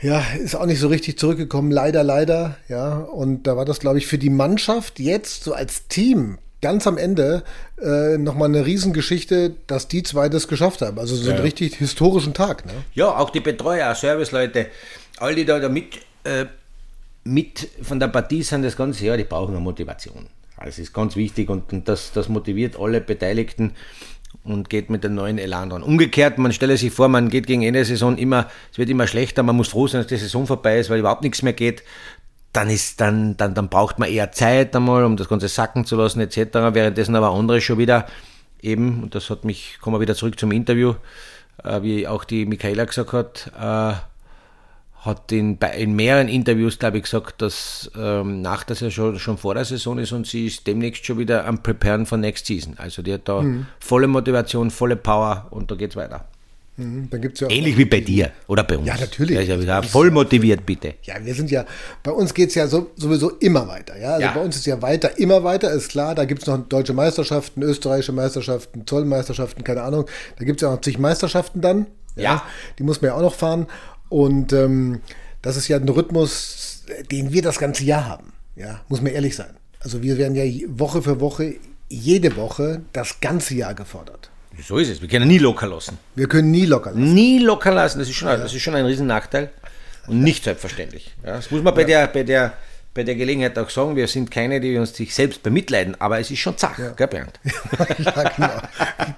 ja, ist auch nicht so richtig zurückgekommen, leider, leider, ja, und da war das, glaube ich, für die Mannschaft jetzt so als Team ganz am Ende äh, nochmal eine Riesengeschichte, dass die zwei das geschafft haben. Also so ja. einen richtig historischen Tag. Ne? Ja, auch die Betreuer, Serviceleute, all die da, da mit äh, mit von der Partie sind das ganze Jahr, die brauchen eine Motivation. Das ist ganz wichtig und, und das, das motiviert alle Beteiligten und geht mit dem neuen Elan dran. Umgekehrt, man stelle sich vor, man geht gegen Ende der Saison immer, es wird immer schlechter, man muss froh sein, dass die Saison vorbei ist, weil überhaupt nichts mehr geht. Dann, ist, dann, dann, dann braucht man eher Zeit einmal, um das Ganze sacken zu lassen, etc. Währenddessen aber andere schon wieder eben, und das hat mich, kommen wir wieder zurück zum Interview, äh, wie auch die Michaela gesagt hat, äh, hat in, bei, in mehreren Interviews, glaube ich, gesagt, dass ähm, nach der Saison schon vor der Saison ist und sie ist demnächst schon wieder am Preparen for Next Season. Also die hat da mhm. volle Motivation, volle Power und da geht es weiter. Mhm, dann gibt's ja Ähnlich wie bei dir oder bei uns. Ja, natürlich. Ja, ja wieder voll motiviert, bitte. Ja, wir sind ja, bei uns geht es ja so, sowieso immer weiter. Ja? Also ja. bei uns ist ja weiter, immer weiter, ist klar. Da gibt es noch deutsche Meisterschaften, österreichische Meisterschaften, Zollmeisterschaften, keine Ahnung. Da gibt es ja noch zig Meisterschaften dann. Ja. ja. Die muss man ja auch noch fahren. Und ähm, das ist ja ein Rhythmus, den wir das ganze Jahr haben. Ja, muss man ehrlich sein. Also wir werden ja Woche für Woche, jede Woche das ganze Jahr gefordert. So ist es. Wir können nie locker lassen. Wir können nie locker lassen. Nie locker lassen. Das ist schon, ja. das ist schon ein Riesennachteil und nicht selbstverständlich. Ja, das muss man bei, ja. der, bei, der, bei der Gelegenheit auch sagen. Wir sind keine, die uns sich selbst bemitleiden, aber es ist schon zach, ja. gell, Bernd? ja, genau.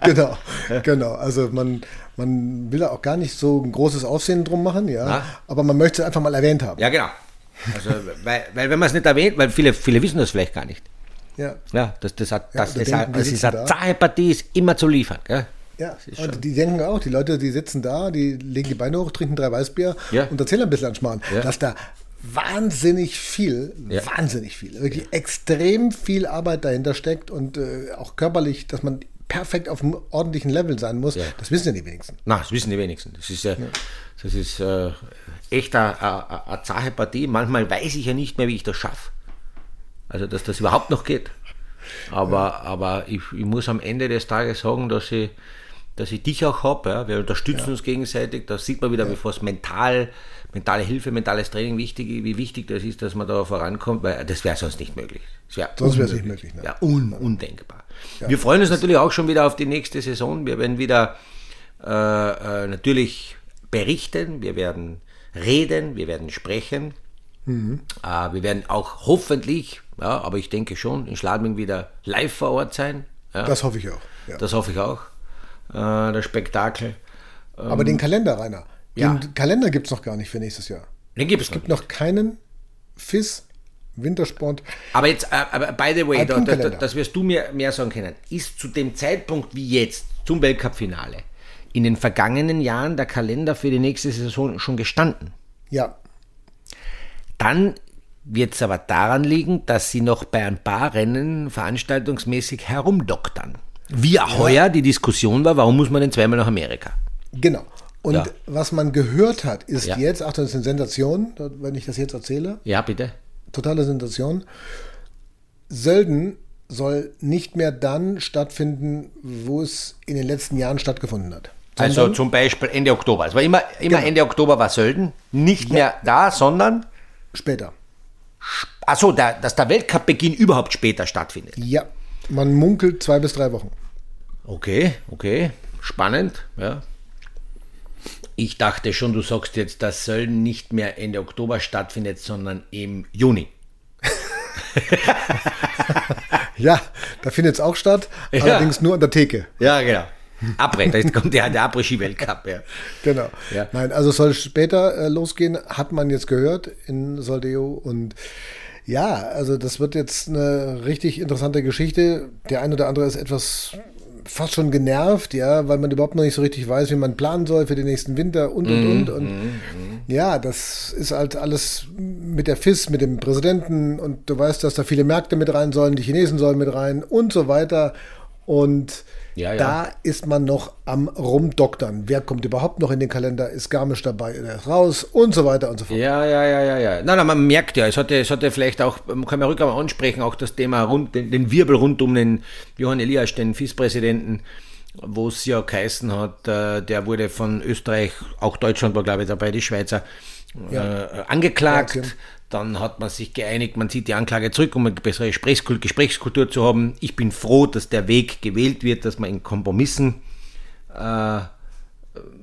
genau. Genau. Also man, man will da auch gar nicht so ein großes Aufsehen drum machen, ja. Na? Aber man möchte es einfach mal erwähnt haben. Ja, genau. Also, weil, weil wenn man es nicht erwähnt, weil viele, viele wissen das vielleicht gar nicht. Ja. Ja, das, das, hat, das, ja, das, denken, das ist eine zahre Partie, ist immer zu liefern. Gell? Ja, und die denken auch, die Leute, die sitzen da, die legen die Beine hoch, trinken drei Weißbier ja. und erzählen ein bisschen an Schmarrn, ja. dass da wahnsinnig viel, ja. wahnsinnig viel, wirklich extrem viel Arbeit dahinter steckt und äh, auch körperlich, dass man perfekt auf einem ordentlichen Level sein muss, ja. das wissen ja die wenigsten. Na, das wissen die wenigsten. Das ist, äh, ja. das ist äh, echt eine, zache Partie. Manchmal weiß ich ja nicht mehr, wie ich das schaffe. Also, dass das überhaupt noch geht. Aber, ja. aber ich, ich, muss am Ende des Tages sagen, dass ich, dass ich dich auch habe. Ja? Wir unterstützen uns gegenseitig. Da sieht man wieder, bevor es mental mentale Hilfe, mentales Training wichtig, wie wichtig das ist, dass man da vorankommt, weil das wäre sonst nicht möglich. Das wär sonst wäre es nicht möglich. Ne? Ja, un undenkbar. Ja. Wir freuen uns natürlich auch schon wieder auf die nächste Saison. Wir werden wieder äh, äh, natürlich berichten, wir werden reden, wir werden sprechen. Mhm. Äh, wir werden auch hoffentlich, ja, aber ich denke schon, in Schladming wieder live vor Ort sein. Ja. Das hoffe ich auch. Ja. Das hoffe ich auch. Äh, das Spektakel. Aber den Kalender, Rainer. Den. Kalender gibt es noch gar nicht für nächstes Jahr. Den gibt es Es gibt noch keinen FIS Wintersport. Aber jetzt, äh, aber by the way, da, da, das wirst du mir mehr sagen können. Ist zu dem Zeitpunkt wie jetzt, zum Weltcup-Finale, in den vergangenen Jahren der Kalender für die nächste Saison schon gestanden? Ja, Dann wird es aber daran liegen, dass sie noch bei ein paar Rennen veranstaltungsmäßig herumdoktern. Wie auch heuer die Diskussion war, warum muss man denn zweimal nach Amerika? genau. Und Ja. was man gehört hat, ist Ja. jetzt, Achtung, das ist eine Sensation, wenn ich das jetzt erzähle, Ja, bitte. Totale Sensation. Sölden soll nicht mehr dann stattfinden, wo es in den letzten Jahren stattgefunden hat. Also zum Beispiel Ende Oktober. Es war immer, immer Genau. Ende Oktober war Sölden. Nicht mehr da, sondern, später. achso, da, dass der Weltcup-Beginn überhaupt später stattfindet. Ja, man munkelt zwei bis drei Wochen. Okay, okay, spannend, ja. Ich dachte schon, du sagst jetzt, dass Sölden nicht mehr Ende Oktober stattfindet, sondern im Juni. Ja, da findet es auch statt, Ja. allerdings nur an der Theke. Ja, genau. Abre, da kommt der, der Après-Ski-Weltcup, ja. Genau. Ja. Nein, also es soll später äh, losgehen, hat man jetzt gehört in Soldeo und ja, also das wird jetzt eine richtig interessante Geschichte. Der eine oder andere ist etwas fast schon genervt, ja, weil man überhaupt noch nicht so richtig weiß, wie man planen soll für den nächsten Winter und und und und. ja, das ist halt alles mit der FIS, mit dem Präsidenten und du weißt, dass da viele Märkte mit rein sollen, die Chinesen sollen mit rein und so weiter und Ja, ja. da ist man noch am rumdoktern. Wer kommt überhaupt noch in den Kalender? Ist Garmisch dabei? Der ist raus und so weiter und so fort. Ja, ja, ja, ja, ja. Nein, nein, man merkt ja, es hatte, es hatte vielleicht auch, man kann man rück einmal ansprechen, auch das Thema rund, den, den Wirbel rund um den Johann Elias, den FIS-Präsidenten, wo es ja geheißen hat, äh, der wurde von Österreich, auch Deutschland war glaube ich dabei, die Schweizer, Ja. äh, angeklagt. Kroatien. Dann hat man sich geeinigt, man zieht die Anklage zurück, um eine bessere Gesprächskul- Gesprächskultur zu haben. Ich bin froh, dass der Weg gewählt wird, dass man in Kompromissen äh,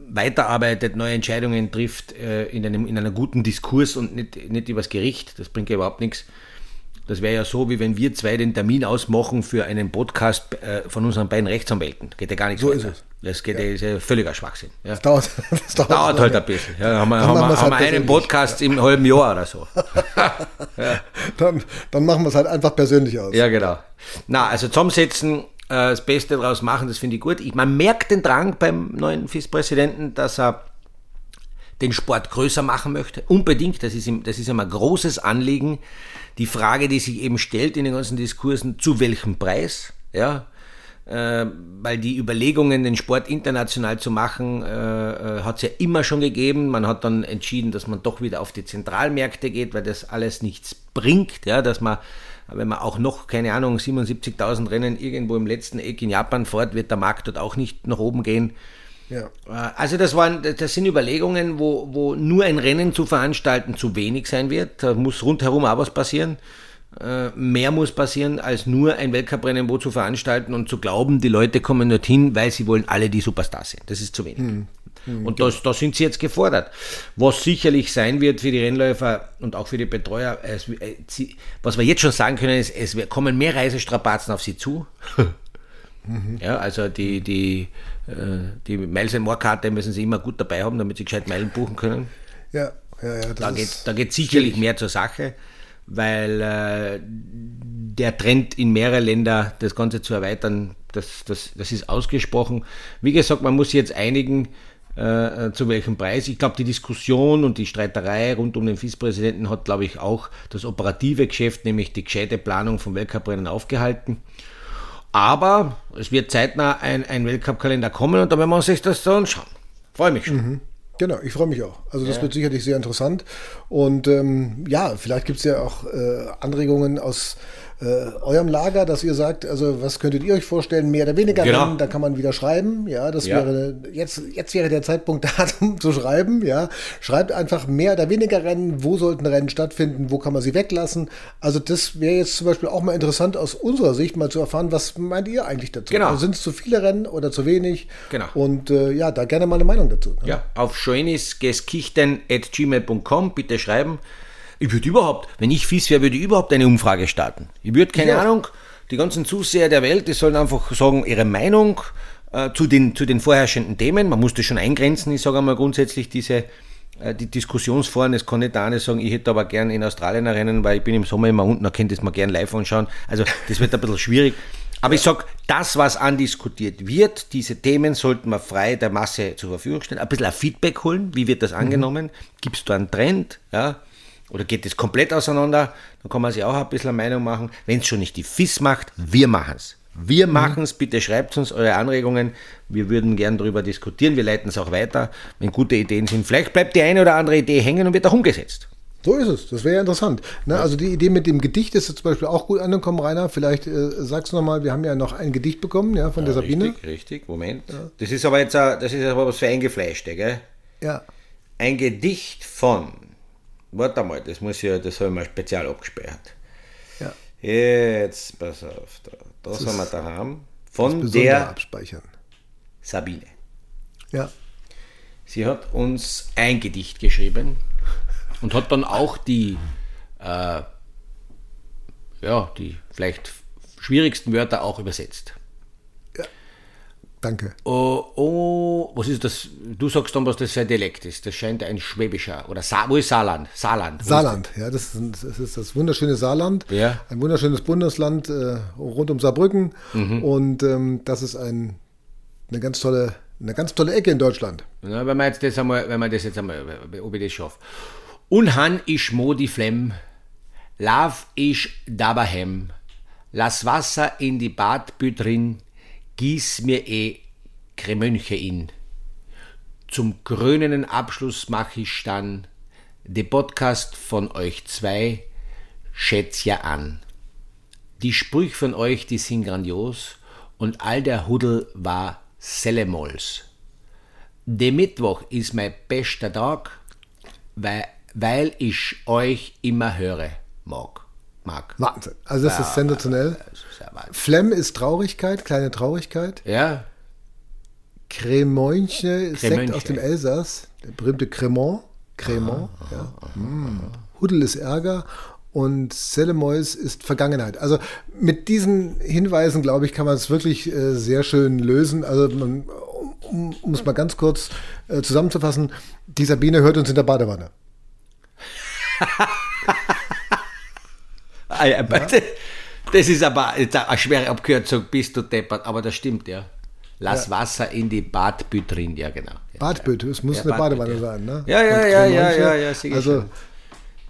weiterarbeitet, neue Entscheidungen trifft äh, in, einem, in einer guten Diskurs und nicht, nicht übers Gericht. Das bringt ja überhaupt nichts. Das wäre ja so, wie wenn wir zwei den Termin ausmachen für einen Podcast äh, von unseren beiden Rechtsanwälten. Geht ja gar nichts So weiter. ist es. Das geht ja. ist ja völliger Schwachsinn. Ja. Das dauert, das dauert, Dauert halt ein bisschen. Ja, haben wir, haben wir, haben halt wir einen. Podcast im halben Jahr oder so. Dann, dann machen wir es halt einfach persönlich aus. Ja, genau. Na, also zusammensetzen, äh, das Beste daraus machen, das finde ich gut. Ich, man merkt den Drang beim neuen FIS-Präsidenten, dass er den Sport größer machen möchte. Unbedingt, das ist ihm, das ist ihm ein großes Anliegen. Die Frage, die sich eben stellt in den ganzen Diskursen, zu welchem Preis? Ja, weil die Überlegungen, den Sport international zu machen, äh, hat es ja immer schon gegeben. Man hat dann entschieden, dass man doch wieder auf die Zentralmärkte geht, weil das alles nichts bringt. Ja, dass man, wenn man auch noch, keine Ahnung, 77.000 Rennen irgendwo im letzten Eck in Japan fährt, wird der Markt dort auch nicht nach oben gehen. Ja. Äh, Also das waren, das sind Überlegungen, wo, wo nur ein Rennen zu veranstalten zu wenig sein wird. Da muss rundherum auch was passieren. Äh, Mehr muss passieren, als nur ein Weltcuprennen wo zu veranstalten und zu glauben, die Leute kommen dorthin, weil sie wollen alle die Superstars sind. Das ist zu wenig. Und das, da sind sie jetzt gefordert. Was sicherlich sein wird für die Rennläufer und auch für die Betreuer, es, äh, was wir jetzt schon sagen können, ist, es kommen mehr Reisestrapazen auf sie zu. Ja, also die, die, äh, die Miles and More Karte müssen sie immer gut dabei haben, damit sie gescheit Meilen buchen können. Ja, ja, ja. Da geht, da geht sicherlich mehr zur Sache, weil äh, der Trend in mehrere Länder, das Ganze zu erweitern, das, das, das ist ausgesprochen. Wie gesagt, man muss sich jetzt einigen, äh, zu welchem Preis. Ich glaube, die Diskussion und die Streiterei rund um den FIS-Präsidenten hat, glaube ich, auch das operative Geschäft, nämlich die gescheite Planung vom Weltcuprennen aufgehalten. Aber es wird zeitnah ein, ein Weltcup-Kalender kommen und da werden wir uns das so anschauen. Freue mich schon. Genau, ich freue mich auch. Also das wird sicherlich sehr interessant. Und ähm, ja, vielleicht gibt es ja auch äh, Anregungen aus äh, eurem Lager, dass ihr sagt, also was könntet ihr euch vorstellen, mehr oder weniger Genau. Rennen, da kann man wieder schreiben, ja, das Ja. wäre, jetzt, jetzt wäre der Zeitpunkt da, um zu schreiben, ja, schreibt einfach mehr oder weniger Rennen, wo sollten Rennen stattfinden, wo kann man sie weglassen, also das wäre jetzt zum Beispiel auch mal interessant aus unserer Sicht mal zu erfahren, was meint ihr eigentlich dazu? Genau. Also sind es zu viele Rennen oder zu wenig? Genau. Und äh, ja, da gerne mal eine Meinung dazu. Ne? Ja, auf schoenisgeskichten.gmail.com bitte schreiben. Ich würde überhaupt, wenn ich fies wäre, würde ich überhaupt eine Umfrage starten. Ich würde, keine Ja. Ahnung, die ganzen Zuseher der Welt, die sollen einfach sagen, ihre Meinung äh, zu, den, zu den vorherrschenden Themen. Man muss das schon eingrenzen. Ich sage einmal grundsätzlich diese äh, die Diskussionsforen, es kann nicht der eine sagen, ich hätte aber gern in Australien Rennen, weil ich bin im Sommer immer unten, da könnt ihr es mal gern live anschauen. Also das wird ein bisschen schwierig. Aber ich sag, das, was andiskutiert wird, diese Themen sollten wir frei der Masse zur Verfügung stellen. Ein bisschen ein Feedback holen, wie wird das angenommen? Gibt es da einen Trend? Ja? Oder geht es komplett auseinander? Dann kann man sich auch ein bisschen eine Meinung machen. Wenn es schon nicht die FIS macht, wir machen es. Wir machen es, bitte schreibt uns eure Anregungen. Wir würden gern darüber diskutieren. Wir leiten es auch weiter, wenn gute Ideen sind. Vielleicht bleibt die eine oder andere Idee hängen und wird auch umgesetzt. So ist es. Das wäre ja interessant. Ne? Also die Idee mit dem Gedicht ist zum Beispiel auch gut angekommen, Rainer. Vielleicht äh, sagst du nochmal, wir haben ja noch ein Gedicht bekommen, ja, von der Sabine. Richtig, richtig. Moment. Das ist aber jetzt ein- das ist aber was für Eingefleischte, gell? Ja. Ein Gedicht von. Warte mal, das muss ja, das habe ich mal spezial abgespeichert. ja. Jetzt, pass auf, da, das haben wir da haben. Von der abspeichern. Sabine. Ja. Sie hat uns ein Gedicht geschrieben und hat dann auch die, äh, ja, die vielleicht schwierigsten Wörter auch übersetzt. Danke. Oh, oh, was ist das? Du sagst dann, was das für ein Dialekt ist. Das scheint ein schwäbischer. Oder Sa wo ist Saarland? Saarland. Saarland, ja, das ist, das ist das wunderschöne Saarland. Ja. Ein wunderschönes Bundesland äh, rund um Saarbrücken. Mhm. Und ähm, das ist ein, eine ganz tolle, eine ganz tolle Ecke in Deutschland. Na, wenn man jetzt das einmal, wenn man das jetzt einmal, ob ich das schaffe. Unhan ich mo die Flemm, lauf ich dabahem, lass Wasser in die Badbüt drin, gieß mir eh Kremönche in. Zum krönenden Abschluss mach ich dann de Podcast von euch zwei, schätz ja an. Die Sprüche von euch, die sind grandios und all der Huddel war Sellemols. Der Mittwoch ist mein bester Tag, weil, weil ich euch immer höre, mag. Mag. Wahnsinn. Also das ist sensationell. Das ist ja Wahnsinn. Flem ist Traurigkeit, kleine Traurigkeit. Ja, Cremonche ist Sekt aus dem Elsass, der berühmte Cremant. Cremant, ja. Mm. Huddel ist Ärger und Sellemois ist Vergangenheit. Also mit diesen Hinweisen, glaube ich, kann man es wirklich äh, sehr schön lösen. Also man, um, um es mal ganz kurz äh, zusammenzufassen, die Sabine hört uns in der Badewanne. Ah, ja, Das ist aber jetzt eine schwere Abkürzung, bist du deppert, aber das stimmt, ja. Lass Wasser in die Badbüt drin, ja genau. Ja, Badbütt, es muss Ja, eine Badbütt, Badewanne ja. sein, ne? Ja, ja, ja, ja, ja, ja, sicher Also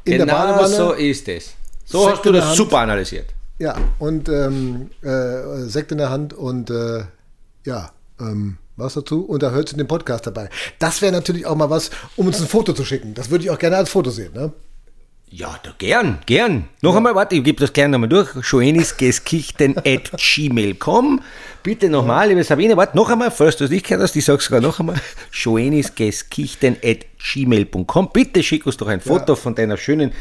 in genau der Badewanne. so ist es. So Sekt hast du das super analysiert. Ja, und ähm, äh, Sekt in der Hand und äh, ja, ähm, was dazu? Und da hört sie den Podcast dabei. Das wäre natürlich auch mal was, um uns ein Foto zu schicken. Das würde ich auch gerne als Foto sehen. Ne? Ja, da, gern, gern. Noch einmal, warte, ich gebe das gerne nochmal durch. schoenisgeskichten.gmail.com. Bitte nochmal, liebe Sabine, warte, noch einmal, falls du es nicht kennst, ich sage sogar noch einmal. schoenisgeskichten.gmail.com. Bitte schick uns doch ein Foto von deiner schönen,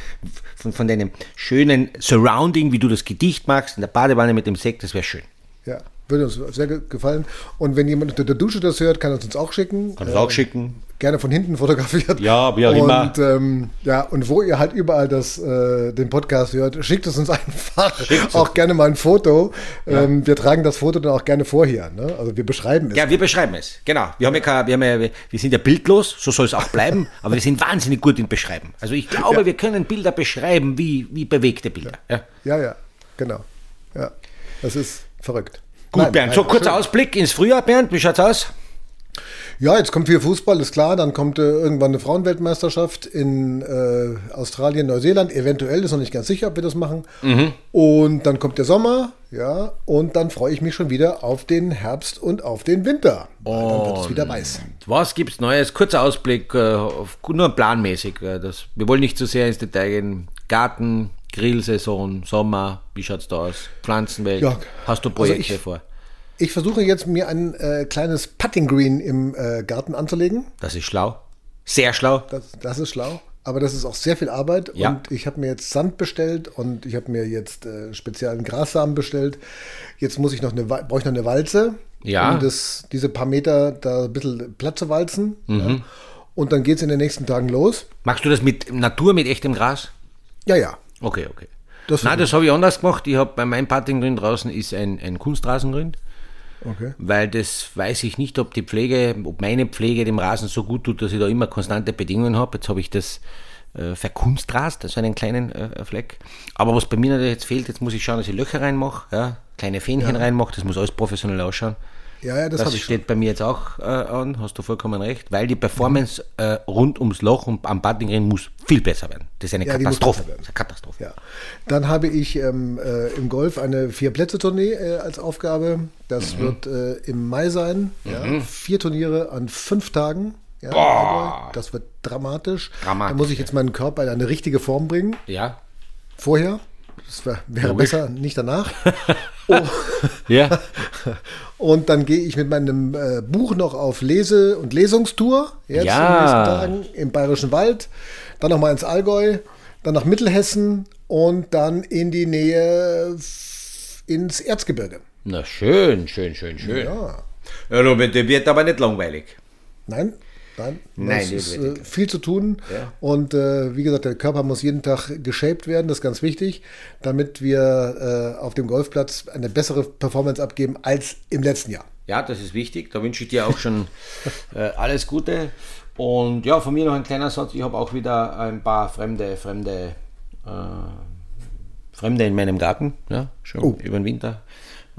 von, von deinem schönen Surrounding, wie du das Gedicht magst, in der Badewanne mit dem Sekt, das wäre schön. Ja, würde uns sehr ge- gefallen. Und wenn jemand unter der Dusche das hört, kann er es uns auch schicken. Kannst du auch schicken. Gerne von hinten fotografiert. Ja, wie auch und, immer. Ähm, ja, und wo ihr halt überall das, äh, den Podcast hört, schickt es uns einfach auch gerne mal ein Foto. Ähm, wir tragen das Foto dann auch gerne vor hier. Ne? Also wir beschreiben es. Ja, wir beschreiben es. Genau. Wir, haben ja kein, wir, haben ja, wir sind ja bildlos, so soll es auch bleiben, aber wir sind wahnsinnig gut im Beschreiben. Also ich glaube, wir können Bilder beschreiben wie, wie bewegte Bilder. Ja. Ja, ja, genau. Ja, das ist verrückt. Gut, Nein, Bernd. So, kurzer. Ausblick ins Frühjahr, Bernd. Wie schaut's aus? Ja, jetzt kommt viel Fußball, ist klar. Dann kommt äh, irgendwann eine Frauenweltmeisterschaft in äh, Australien, Neuseeland. Eventuell ist noch nicht ganz sicher, ob wir das machen. Mhm. Und dann kommt der Sommer, ja. Und dann freue ich mich schon wieder auf den Herbst und auf den Winter. Weil dann wird es wieder weiß. Was gibt's Neues? Kurzer Ausblick, äh, auf, nur planmäßig. Äh, das, wir wollen nicht zu sehr ins Detail gehen. Garten, Grillsaison, Sommer, wie schaut es da aus? Pflanzenwelt, Ja, hast du also Projekte ich- vor? Ich versuche jetzt mir ein äh, kleines Putting Green im äh, Garten anzulegen. Das ist schlau. Sehr schlau. Das, das ist schlau. Aber das ist auch sehr viel Arbeit. Ja. Und ich habe mir jetzt Sand bestellt und ich habe mir jetzt äh, speziellen Grassamen bestellt. Jetzt muss ich noch eine, brauche ich noch eine Walze, Ja. um das, diese paar Meter da ein bisschen platt zu walzen. Mhm. Ja. Und dann geht es in den nächsten Tagen los. Machst du das mit Natur, mit echtem Gras? Ja, ja. Okay, okay. Das Nein, das habe ich anders gemacht. Ich habe bei meinem Puttinggrün draußen ist ein, ein Kunstrasengrün, Okay. weil das weiß ich nicht, ob die Pflege, ob meine Pflege dem Rasen so gut tut, dass ich da immer konstante Bedingungen habe. Jetzt habe ich das äh, verkunstrast, also einen kleinen äh, Fleck. Aber was bei mir natürlich jetzt fehlt, jetzt muss ich schauen, dass ich Löcher reinmache, ja, kleine Fähnchen reinmache, das muss alles professionell ausschauen. Ja, ja, das, Das, ich schon. steht bei mir jetzt auch äh, an, hast du vollkommen recht, weil die Performance äh, rund ums Loch und am Puttinggrün muss viel besser werden. Das ist eine Ja, Katastrophe. ist eine Katastrophe. Ja. Dann habe ich ähm, äh, im Golf eine Vier-Plätze-Tournee äh, als Aufgabe. Das Mhm. wird äh, im Mai sein. Ja. Vier Turniere an fünf Tagen. Ja, Boah. das wird dramatisch. Dramatisch, Da muss ich jetzt meinen Körper in eine richtige Form bringen. Ja. Vorher. Das wär, wäre Logisch. besser, nicht danach. oh. Ja. Und dann gehe ich mit meinem äh, Buch noch auf Lese- und Lesungstour. Jetzt Ja. in den nächsten Tagen im Bayerischen Wald. Dann nochmal ins Allgäu. Dann nach Mittelhessen. Und dann in die Nähe ins Erzgebirge. Na schön, schön, schön, schön. Ja. Ja, Robert, der wird aber nicht langweilig. Nein, nein. Nein, es ist äh, viel zu tun. Ja. Und äh, wie gesagt, der Körper muss jeden Tag geshaped werden, das ist ganz wichtig, damit wir äh, auf dem Golfplatz eine bessere Performance abgeben als im letzten Jahr. Ja, das ist wichtig. Da wünsche ich dir auch schon äh, alles Gute. Und ja, von mir noch ein kleiner Satz. Ich habe auch wieder ein paar fremde, fremde, äh, Fremde in meinem Garten, ja, schon Oh. über den Winter.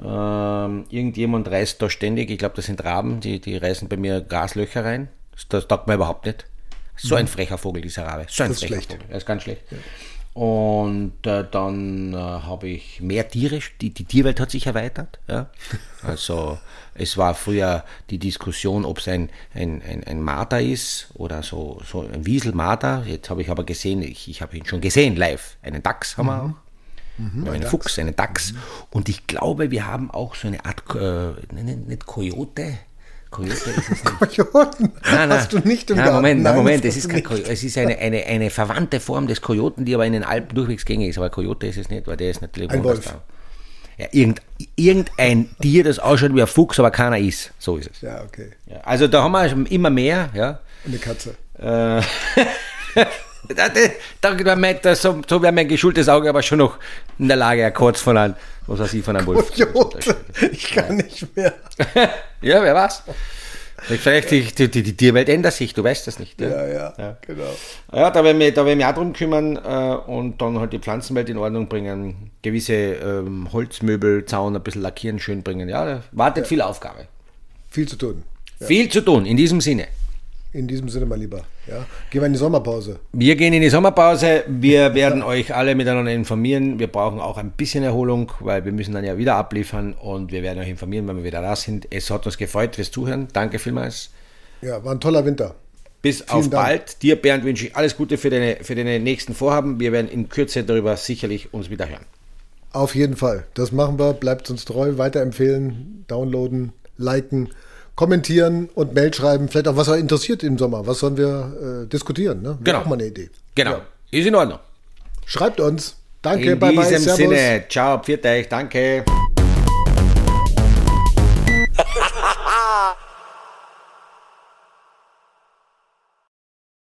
Ähm, irgendjemand reißt da ständig, ich glaube, das sind Raben, die, die reißen bei mir Gaslöcher rein. Das, taugt mir überhaupt nicht. So ein frecher Vogel, dieser Rabe. So ein Mhm. Das frecher schlecht. Vogel. Er ist ganz schlecht. Und äh, dann äh, habe ich mehr Tiere, die, die Tierwelt hat sich erweitert. Ja? Also es war früher die Diskussion, ob es ein, ein, ein, ein Marder ist oder so, so ein Wieselmarder. Jetzt habe ich aber gesehen, ich, ich habe ihn schon gesehen live. Einen Dachs haben wir auch. Wir haben einen Fuchs, einen Dachs. Und ich glaube, wir haben auch so eine Art, äh, nicht, nicht Coyote ist es nicht. Kojoten Nein, nein. hast du nicht im nein, Garten. Moment, nein, Moment, es ist kein Kojote. Es ist eine, eine, eine verwandte Form des Kojoten, die aber in den Alpen durchwegs gängig ist. Aber Kojote ist es nicht, weil der ist natürlich Ein Wolf. Ja, irgend, irgendein Tier, das ausschaut wie ein Fuchs, aber keiner ist. So ist es. Ja, okay. Ja, also da haben wir immer mehr. Ja. Eine Katze. Äh, da, da, da, da, so, so wäre mein geschultes Auge aber schon noch in der Lage, ein Kurz von einem, was weiß ich, von einem Wolf. Ich kann nicht mehr. Ja, wer weiß. Vielleicht die, die, die, die Tierwelt ändert sich, du weißt das nicht. Ja, ja, Ja. genau. Ja, da werden wir, da werden wir auch drum kümmern äh, und dann halt die Pflanzenwelt in Ordnung bringen, gewisse ähm, Holzmöbel, Zaun ein bisschen lackieren, schön bringen. Ja, da wartet viel Aufgabe. Viel zu tun. Viel zu tun, in diesem Sinne. In diesem Sinne mal lieber. Ja. Gehen wir in die Sommerpause. Wir gehen in die Sommerpause. Wir werden euch alle miteinander informieren. Wir brauchen auch ein bisschen Erholung, weil wir müssen dann ja wieder abliefern und wir werden euch informieren, wenn wir wieder da sind. Es hat uns gefreut fürs Zuhören. Danke vielmals. Ja, war ein toller Winter. Bis auf Dank. bald. Dir, Bernd, wünsche ich alles Gute für deine, für deine nächsten Vorhaben. Wir werden in Kürze darüber sicherlich uns wieder hören. Auf jeden Fall. Das machen wir. Bleibt uns treu. Weiterempfehlen, downloaden, liken, kommentieren und Mail schreiben. Vielleicht auch, was euch interessiert im Sommer. Was sollen wir äh, diskutieren? Ne? Genau. auch mal eine Idee. Genau. Ja. Ist in Ordnung. Schreibt uns. Danke, In bye bye. diesem Servus. Sinne, ciao, pfiat euch, danke.